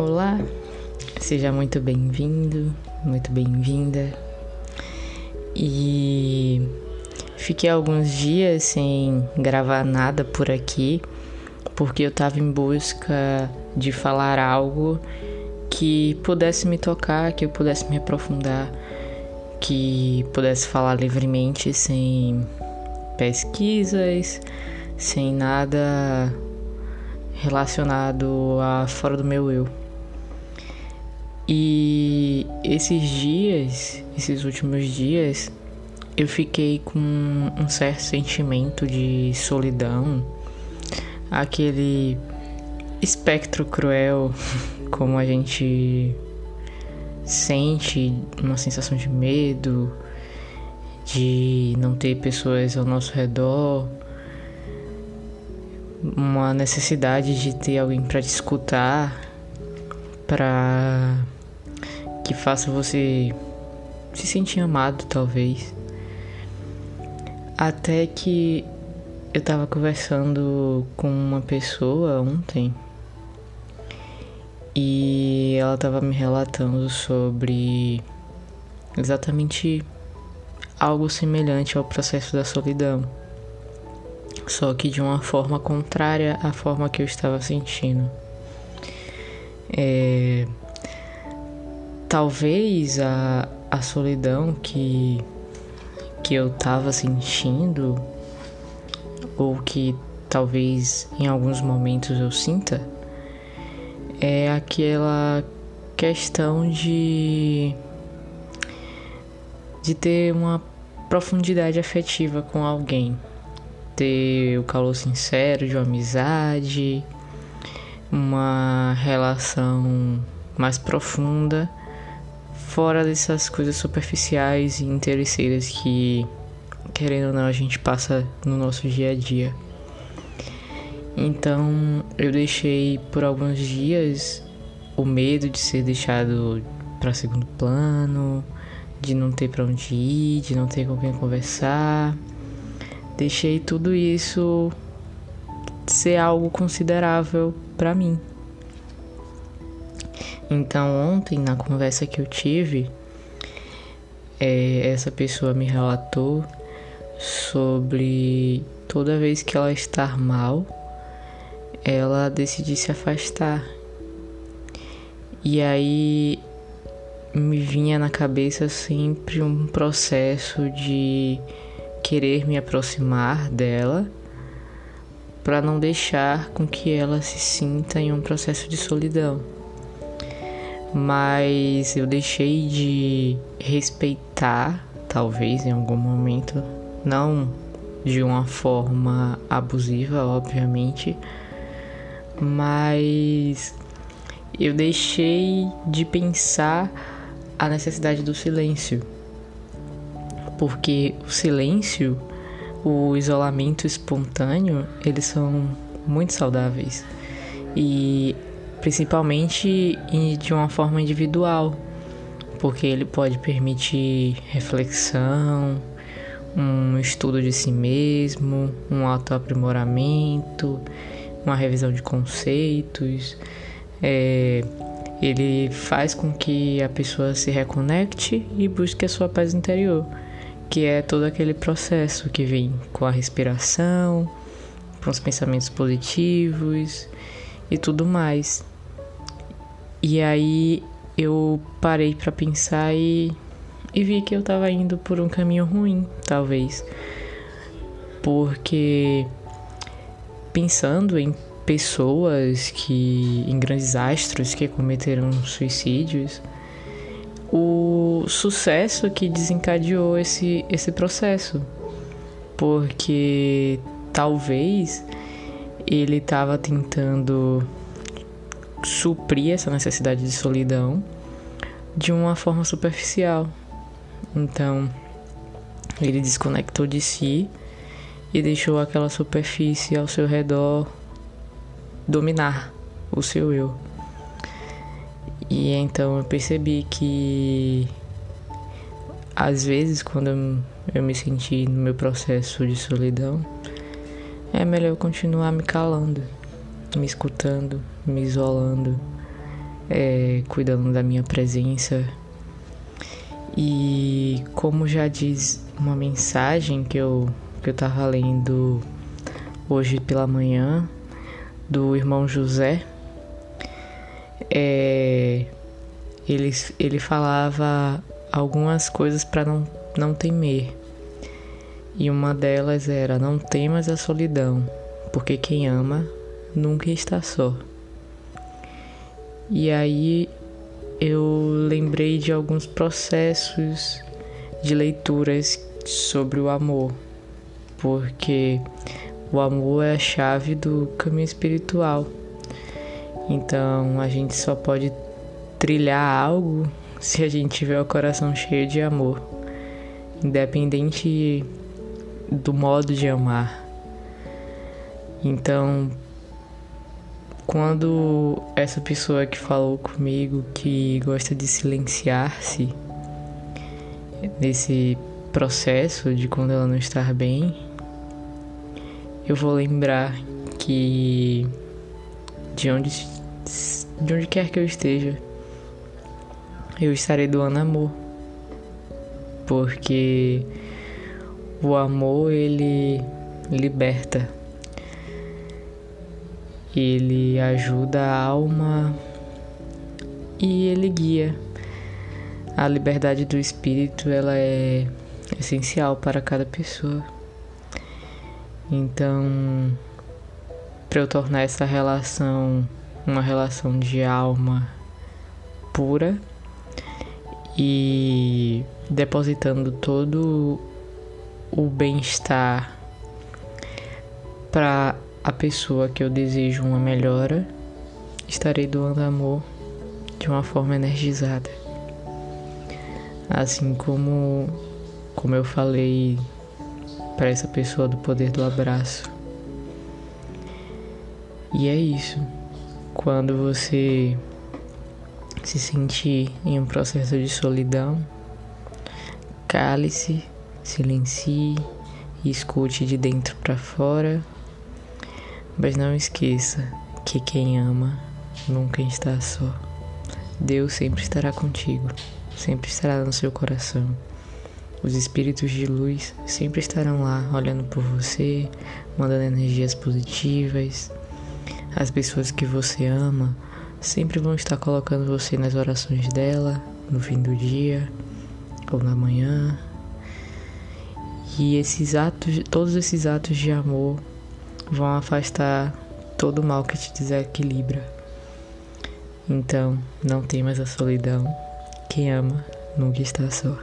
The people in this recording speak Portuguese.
Olá, seja muito bem-vindo, muito bem-vinda. E fiquei alguns dias sem gravar nada por aqui, porque eu tava em busca de falar algo que pudesse me tocar, que eu pudesse me aprofundar, que pudesse falar livremente sem pesquisas, sem nada relacionado a fora do meu eu. E esses dias, esses últimos dias, eu fiquei com um certo sentimento de solidão, aquele espectro cruel, como a gente sente uma sensação de medo, de não ter pessoas ao nosso redor, uma necessidade de ter alguém para te escutar, para que faça você se sentir amado, talvez. Até que eu tava conversando com uma pessoa ontem e ela tava me relatando sobre exatamente algo semelhante ao processo da solidão, só que de uma forma contrária à forma que eu estava sentindo. É, talvez a, a solidão que, que eu estava sentindo, ou que talvez em alguns momentos eu sinta, é aquela questão de de ter uma profundidade afetiva com alguém, ter o calor sincero de uma amizade, uma relação mais profunda fora dessas coisas superficiais e interesseiras que, querendo ou não, a gente passa no nosso dia a dia. Então eu deixei por alguns dias o medo de ser deixado para segundo plano, de não ter para onde ir, de não ter com quem conversar. Deixei tudo isso ser algo considerável para mim. Então, ontem, na conversa que eu tive, é, essa pessoa me relatou sobre toda vez que ela estar mal, ela decidir se afastar. E aí me vinha na cabeça sempre um processo de querer me aproximar dela para não deixar com que ela se sinta em um processo de solidão mas eu deixei de respeitar, talvez em algum momento, não de uma forma abusiva, obviamente, mas eu deixei de pensar a necessidade do silêncio. Porque o silêncio, o isolamento espontâneo, eles são muito saudáveis. E principalmente de uma forma individual, porque ele pode permitir reflexão, um estudo de si mesmo, um autoaprimoramento, uma revisão de conceitos. É, ele faz com que a pessoa se reconecte e busque a sua paz interior, que é todo aquele processo que vem com a respiração, com os pensamentos positivos e tudo mais. E aí eu parei para pensar e, e vi que eu tava indo por um caminho ruim, talvez. Porque pensando em pessoas que em grandes astros que cometeram suicídios, o sucesso que desencadeou esse esse processo, porque talvez ele estava tentando suprir essa necessidade de solidão de uma forma superficial. Então, ele desconectou de si e deixou aquela superfície ao seu redor dominar o seu eu. E então eu percebi que às vezes quando eu, me senti no meu processo de solidão, é melhor eu continuar me calando me escutando, me isolando, é, cuidando da minha presença. E como já diz uma mensagem que eu, que eu tava lendo hoje pela manhã, do irmão José, é, ele, ele falava algumas coisas para não, não temer. E uma delas era: Não temas a solidão, porque quem ama nunca está só. E aí eu lembrei de alguns processos de leituras sobre o amor, porque o amor é a chave do caminho espiritual. Então a gente só pode trilhar algo se a gente tiver o coração cheio de amor, independente do modo de amar. Então, quando essa pessoa que falou comigo que gosta de silenciar-se nesse processo de quando ela não está bem, eu vou lembrar que de onde de onde quer que eu esteja, eu estarei doando amor. Porque o amor ele liberta. Ele ajuda a alma e ele guia. A liberdade do espírito ela é essencial para cada pessoa. Então, para eu tornar essa relação uma relação de alma pura e depositando todo o bem-estar para a pessoa que eu desejo uma melhora, estarei doando amor de uma forma energizada. Assim como como eu falei para essa pessoa do poder do abraço. E é isso. Quando você se sentir em um processo de solidão, cale-se, silencie e escute de dentro para fora. Mas não esqueça que quem ama nunca está só. Deus sempre estará contigo, sempre estará no seu coração. Os espíritos de luz sempre estarão lá olhando por você, mandando energias positivas, as pessoas que você ama sempre vão estar colocando você nas orações dela, no fim do dia ou na manhã. E esses atos, todos esses atos de amor vão afastar todo o mal que te desequilibra. Então, não temas a solidão. Quem ama nunca está só.